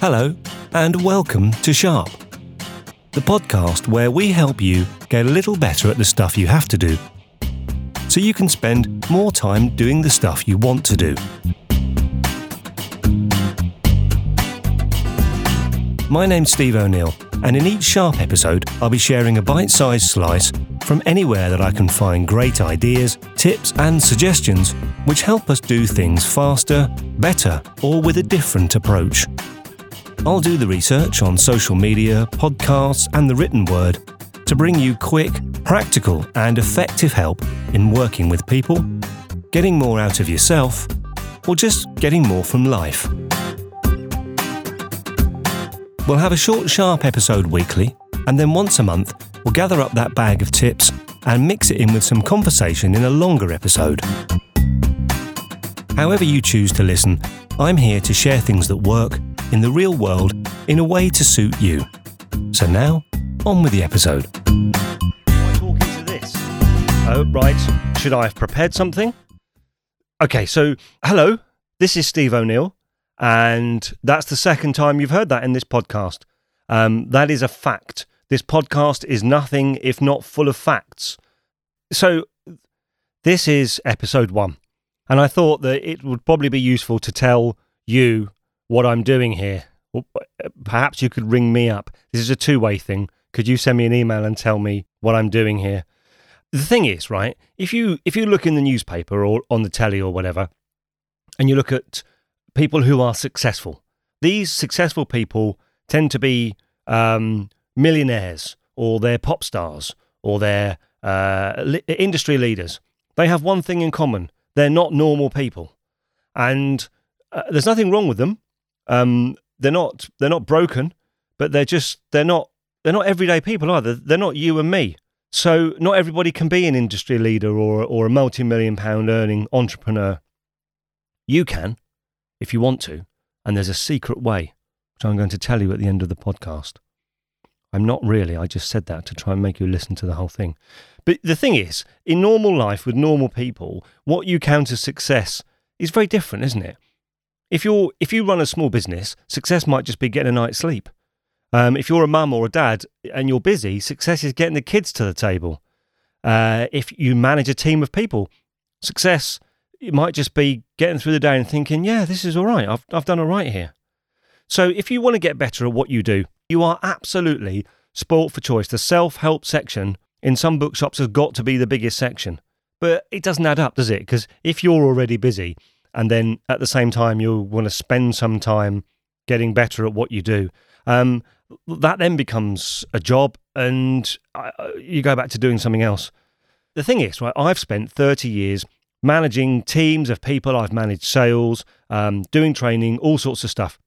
Hello, and welcome to Sharp, the podcast where we help you get a little better at the stuff you have to do so you can spend more time doing the stuff you want to do. My name's Steve O'Neill, and in each Sharp episode, I'll be sharing a bite sized slice from anywhere that I can find great ideas, tips, and suggestions which help us do things faster, better, or with a different approach. I'll do the research on social media, podcasts, and the written word to bring you quick, practical, and effective help in working with people, getting more out of yourself, or just getting more from life. We'll have a short, sharp episode weekly, and then once a month, we'll gather up that bag of tips and mix it in with some conversation in a longer episode. However, you choose to listen, I'm here to share things that work in the real world in a way to suit you. So now, on with the episode. talking to this? Oh, right. Should I have prepared something? Okay, so hello, this is Steve O'Neill, and that's the second time you've heard that in this podcast. Um, that is a fact. This podcast is nothing if not full of facts. So, this is episode one, and I thought that it would probably be useful to tell you what I'm doing here. Perhaps you could ring me up. This is a two way thing. Could you send me an email and tell me what I'm doing here? The thing is, right, if you if you look in the newspaper or on the telly or whatever, and you look at people who are successful, these successful people tend to be um, millionaires or they're pop stars or they're uh, li- industry leaders. They have one thing in common: they're not normal people, and uh, there's nothing wrong with them. Um, they're not they're not broken, but they're just they're not they're not everyday people either. They're not you and me. So not everybody can be an industry leader or or a multi-million pound earning entrepreneur. You can, if you want to, and there's a secret way, which I'm going to tell you at the end of the podcast. I'm not really. I just said that to try and make you listen to the whole thing. But the thing is, in normal life with normal people, what you count as success is very different, isn't it? If you're if you run a small business, success might just be getting a night's sleep. Um, if you're a mum or a dad and you're busy, success is getting the kids to the table. Uh, if you manage a team of people, success it might just be getting through the day and thinking, yeah, this is all right. I've I've done all right here. So if you want to get better at what you do, you are absolutely sport for choice. The self help section in some bookshops has got to be the biggest section. But it doesn't add up, does it? Because if you're already busy, and then at the same time you want to spend some time getting better at what you do um, that then becomes a job and uh, you go back to doing something else the thing is right i've spent 30 years managing teams of people i've managed sales um, doing training all sorts of stuff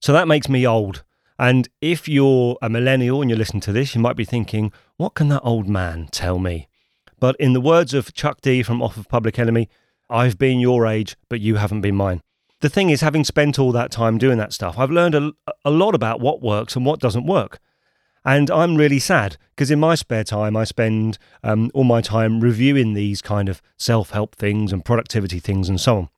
so that makes me old and if you're a millennial and you're listening to this you might be thinking what can that old man tell me but in the words of chuck d from off of public enemy I've been your age, but you haven't been mine. The thing is, having spent all that time doing that stuff, I've learned a, a lot about what works and what doesn't work. And I'm really sad because in my spare time, I spend um, all my time reviewing these kind of self help things and productivity things and so on.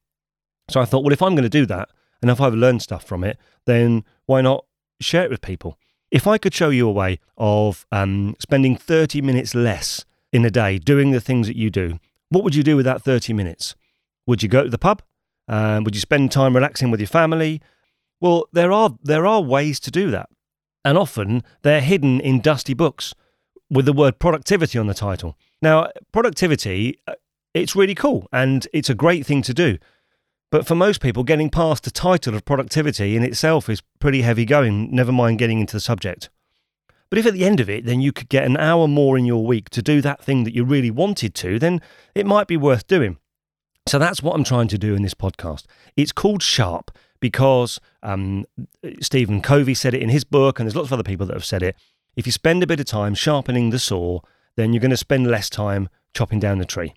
So I thought, well, if I'm going to do that and if I've learned stuff from it, then why not share it with people? If I could show you a way of um, spending 30 minutes less in a day doing the things that you do, what would you do with that 30 minutes? Would you go to the pub? Um, would you spend time relaxing with your family? Well, there are there are ways to do that, and often they're hidden in dusty books with the word productivity on the title. Now, productivity, uh, it's really cool and it's a great thing to do. But for most people, getting past the title of productivity in itself is pretty heavy going, never mind getting into the subject. But if at the end of it, then you could get an hour more in your week to do that thing that you really wanted to, then it might be worth doing. So that's what I'm trying to do in this podcast. It's called Sharp because um, Stephen Covey said it in his book, and there's lots of other people that have said it. If you spend a bit of time sharpening the saw, then you're going to spend less time chopping down the tree.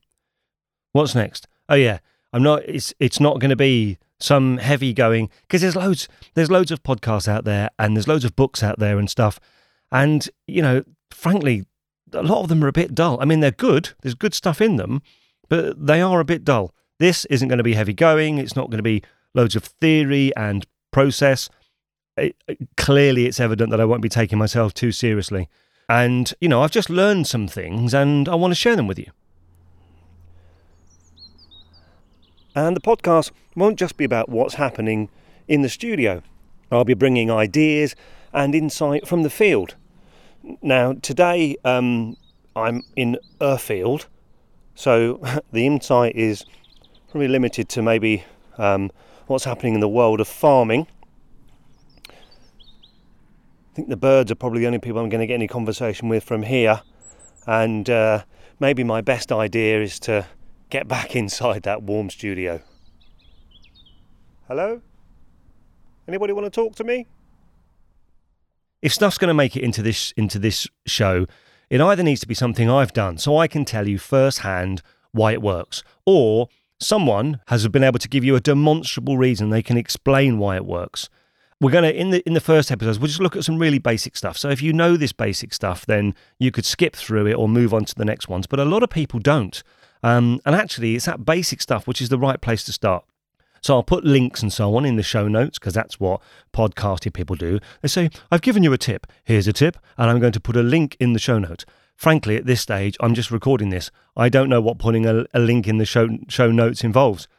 What's next? Oh yeah, I'm not. It's it's not going to be some heavy going because there's loads there's loads of podcasts out there and there's loads of books out there and stuff. And you know, frankly, a lot of them are a bit dull. I mean, they're good. There's good stuff in them, but they are a bit dull. This isn't going to be heavy going. It's not going to be loads of theory and process. it, clearly it's evident that I won't be taking myself too seriously. And, you know, I've just learned some things and I want to share them with you. And the podcast won't just be about what's happening in the studio. I'll be bringing ideas and insight from the field. Now, today um, I'm in a field, so the insight is probably limited to maybe um, what's happening in the world of farming. I think the birds are probably the only people I'm going to get any conversation with from here, and uh, maybe my best idea is to get back inside that warm studio. Hello? Anybody want to talk to me? If stuff's going to make it into this into this show, it either needs to be something I've done so I can tell you firsthand why it works, or someone has been able to give you a demonstrable reason they can explain why it works. We're going to in the in the first episodes we'll just look at some really basic stuff. So if you know this basic stuff, then you could skip through it or move on to the next ones. But a lot of people don't, um, and actually it's that basic stuff which is the right place to start. So I'll put links and so on in the show notes because that's what podcasting people do. They say, I've given you a tip. Here's a tip, and I'm going to put a link in the show notes. Frankly, at this stage, I'm just recording this. I don't know what putting a, a link in the show, show notes involves,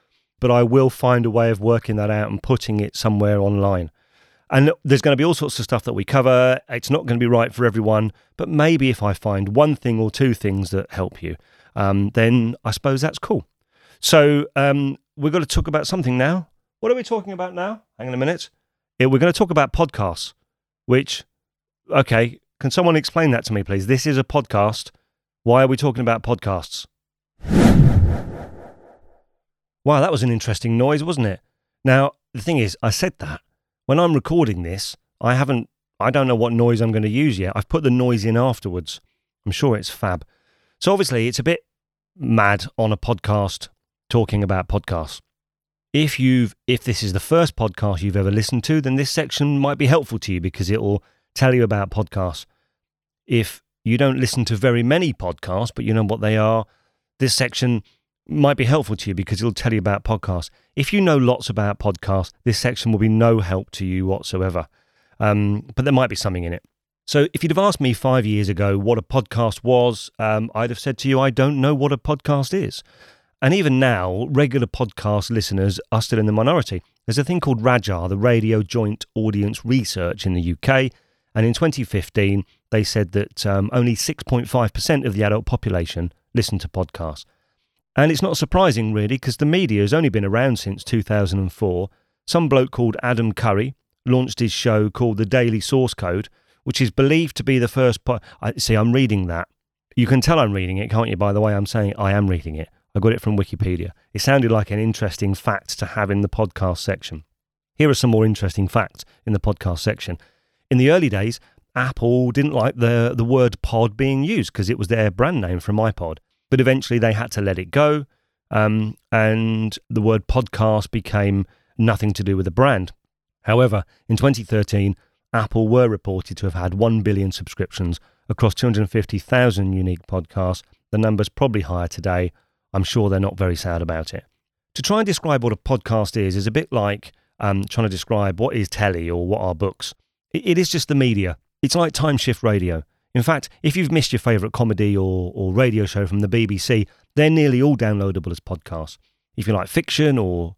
but I will find a way of working that out and putting it somewhere online. And there's going to be all sorts of stuff that we cover. It's not going to be right for everyone, but maybe if I find one thing or two things that help you, um, then I suppose that's cool. So um, we're going to talk about something now. What are we talking about now? Hang on a minute. We're going to talk about podcasts, which, okay, can someone explain that to me, please? This is a podcast. Why are we talking about podcasts? Wow, that was an interesting noise, wasn't it? Now, the thing is, I said that. When I'm recording this, I haven't, I don't know what noise I'm going to use yet. I've put the noise in afterwards. I'm sure it's fab. So obviously, it's a bit mad on a podcast talking about podcasts. If you've if this is the first podcast you've ever listened to, then this section might be helpful to you because it will tell you about podcasts. If you don't listen to very many podcasts, but you know what they are, this section might be helpful to you because it'll tell you about podcasts. If you know lots about podcasts, this section will be no help to you whatsoever. Um, but there might be something in it. So, if you'd have asked me five years ago what a podcast was, um, I'd have said to you, I don't know what a podcast is. And even now, regular podcast listeners are still in the minority. There's a thing called RAJAR, the Radio Joint Audience Research in the UK. And in 2015, they said that um, only 6.5% of the adult population listen to podcasts. And it's not surprising, really, because the media has only been around since 2004. Some bloke called Adam Curry launched his show called The Daily Source Code, which is believed to be the first. Po- I, see, I'm reading that. You can tell I'm reading it, can't you? By the way, I'm saying I am reading it. I got it from Wikipedia. It sounded like an interesting fact to have in the podcast section. Here are some more interesting facts in the podcast section. In the early days, Apple didn't like the, the word pod being used because it was their brand name from iPod. But eventually they had to let it go, um, and the word podcast became nothing to do with the brand. However, in 2013, Apple were reported to have had 1 billion subscriptions across 250,000 unique podcasts. The number's probably higher today, I'm sure they're not very sad about it. To try and describe what a podcast is is a bit like um, trying to describe what is telly or what are books. it, it is just the media. It's like time shift radio. In fact, if you've missed your favourite comedy or, or radio show from the BBC, they're nearly all downloadable as podcasts. If you like fiction or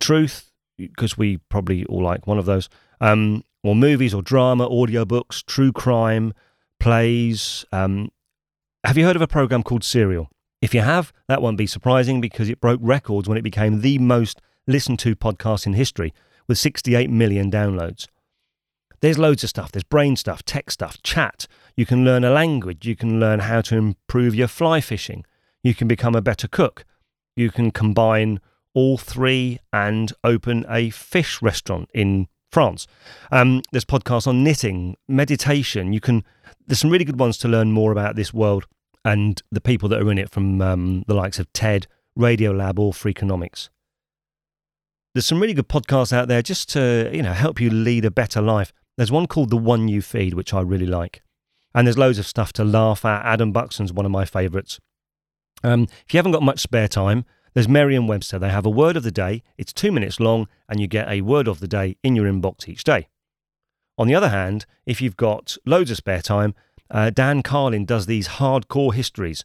truth, because we probably all like one of those, um, or movies or drama, audiobooks, true crime, plays. Um, have you heard of a program called Serial? If you have, that won't be surprising because it broke records when it became the most listened to podcast in history with 68 million downloads. There's loads of stuff. There's brain stuff, tech stuff, chat. You can learn a language. You can learn how to improve your fly fishing. You can become a better cook. You can combine all three and open a fish restaurant in France. Um, there's podcasts on knitting, meditation. You can. There's some really good ones to learn more about this world and the people that are in it from um, the likes of TED, Radiolab, or Freakonomics. There's some really good podcasts out there just to you know help you lead a better life. There's one called The One You Feed, which I really like. And there's loads of stuff to laugh at. Adam Buxton's one of my favourites. Um, if you haven't got much spare time, there's Merriam Webster. They have a word of the day. It's two minutes long, and you get a word of the day in your inbox each day. On the other hand, if you've got loads of spare time, uh, Dan Carlin does these hardcore histories.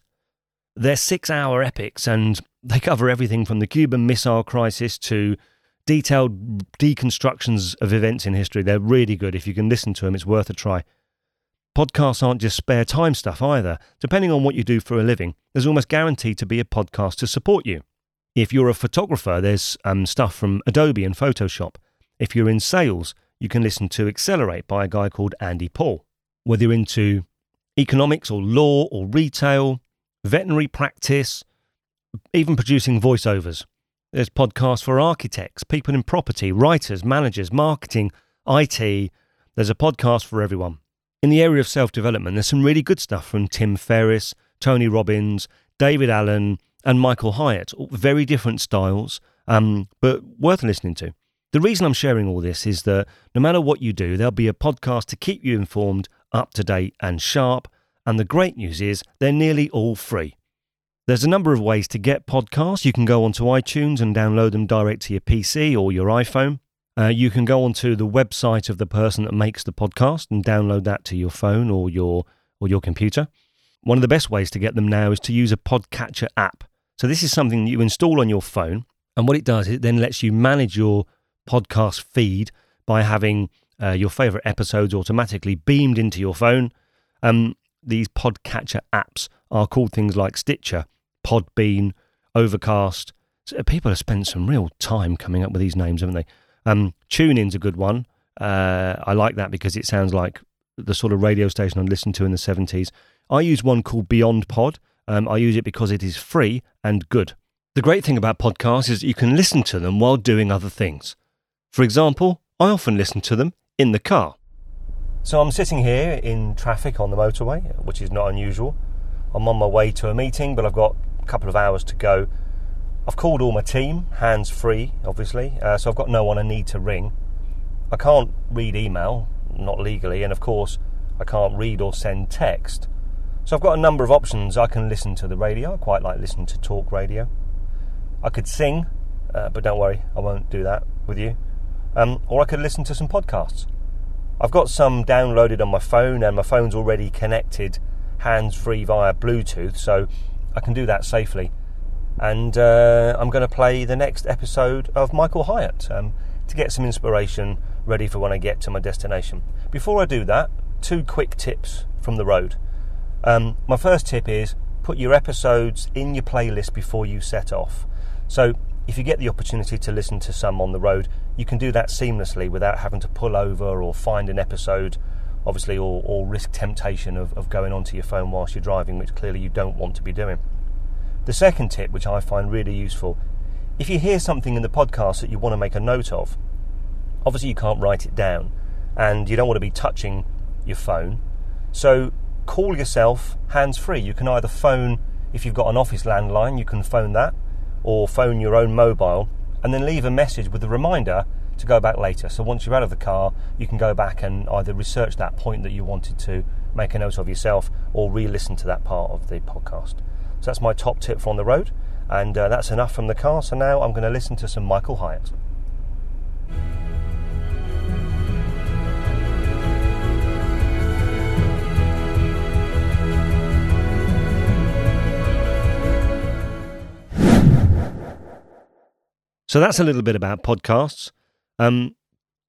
They're six hour epics and they cover everything from the Cuban Missile Crisis to detailed deconstructions of events in history. They're really good. If you can listen to them, it's worth a try. Podcasts aren't just spare time stuff either. Depending on what you do for a living, there's almost guaranteed to be a podcast to support you. If you're a photographer, there's um, stuff from Adobe and Photoshop. If you're in sales, you can listen to Accelerate by a guy called Andy Paul. Whether you're into economics or law or retail, veterinary practice, even producing voiceovers. There's podcasts for architects, people in property, writers, managers, marketing, IT. There's a podcast for everyone. In the area of self development, there's some really good stuff from Tim Ferriss, Tony Robbins, David Allen, and Michael Hyatt. Very different styles, um, but worth listening to. The reason I'm sharing all this is that no matter what you do, there'll be a podcast to keep you informed, up to date, and sharp. And the great news is they're nearly all free. There's a number of ways to get podcasts. You can go onto iTunes and download them direct to your PC or your iPhone. Uh, you can go onto the website of the person that makes the podcast and download that to your phone or your or your computer. One of the best ways to get them now is to use a podcatcher app. So this is something that you install on your phone, and what it does, is it then lets you manage your podcast feed by having uh, your favorite episodes automatically beamed into your phone. Um, these podcatcher apps are called things like Stitcher, Podbean, Overcast. So people have spent some real time coming up with these names, haven't they? Um, TuneIn's a good one. Uh, I like that because it sounds like the sort of radio station I listened to in the 70s. I use one called Beyond Pod. Um, I use it because it is free and good. The great thing about podcasts is that you can listen to them while doing other things. For example, I often listen to them in the car. So I'm sitting here in traffic on the motorway, which is not unusual. I'm on my way to a meeting, but I've got a couple of hours to go. I've called all my team, hands free, obviously, uh, so I've got no one I need to ring. I can't read email, not legally, and of course, I can't read or send text. So I've got a number of options. I can listen to the radio, I quite like listening to talk radio. I could sing, uh, but don't worry, I won't do that with you um, or I could listen to some podcasts. I've got some downloaded on my phone, and my phone's already connected hands free via Bluetooth, so I can do that safely. And uh, I'm going to play the next episode of Michael Hyatt um, to get some inspiration ready for when I get to my destination. Before I do that, two quick tips from the road. Um, my first tip is put your episodes in your playlist before you set off. So if you get the opportunity to listen to some on the road, you can do that seamlessly without having to pull over or find an episode, obviously, or, or risk temptation of, of going onto your phone whilst you're driving, which clearly you don't want to be doing. The second tip, which I find really useful, if you hear something in the podcast that you want to make a note of, obviously you can't write it down and you don't want to be touching your phone. So call yourself hands free. You can either phone, if you've got an office landline, you can phone that or phone your own mobile and then leave a message with a reminder to go back later. So once you're out of the car, you can go back and either research that point that you wanted to make a note of yourself or re listen to that part of the podcast. So that's my top tip for on the road, and uh, that's enough from the car. So now I'm going to listen to some Michael Hyatt. So that's a little bit about podcasts. Um,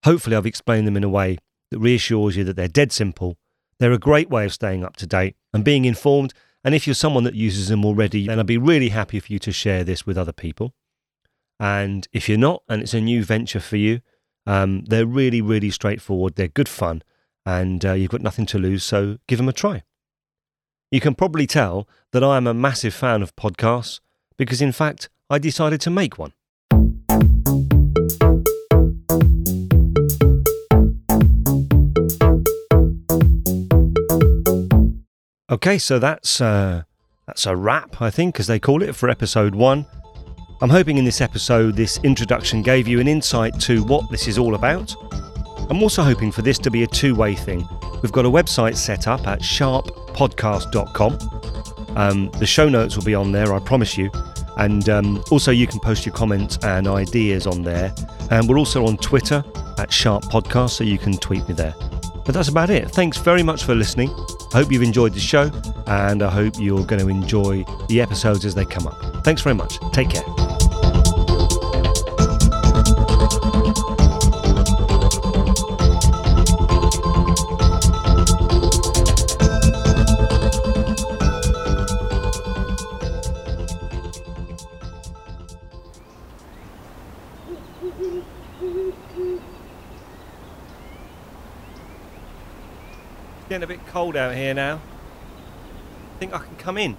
hopefully, I've explained them in a way that reassures you that they're dead simple. They're a great way of staying up to date and being informed. And if you're someone that uses them already, then I'd be really happy for you to share this with other people. And if you're not, and it's a new venture for you, um, they're really, really straightforward. They're good fun, and uh, you've got nothing to lose, so give them a try. You can probably tell that I am a massive fan of podcasts because, in fact, I decided to make one. Okay, so that's uh, that's a wrap, I think, as they call it, for episode one. I'm hoping in this episode, this introduction gave you an insight to what this is all about. I'm also hoping for this to be a two way thing. We've got a website set up at sharppodcast.com. Um, the show notes will be on there, I promise you. And um, also, you can post your comments and ideas on there. And we're also on Twitter at Sharp Podcast, so you can tweet me there. But that's about it. Thanks very much for listening. I hope you've enjoyed the show, and I hope you're going to enjoy the episodes as they come up. Thanks very much. Take care. Cold out here now. I think I can come in?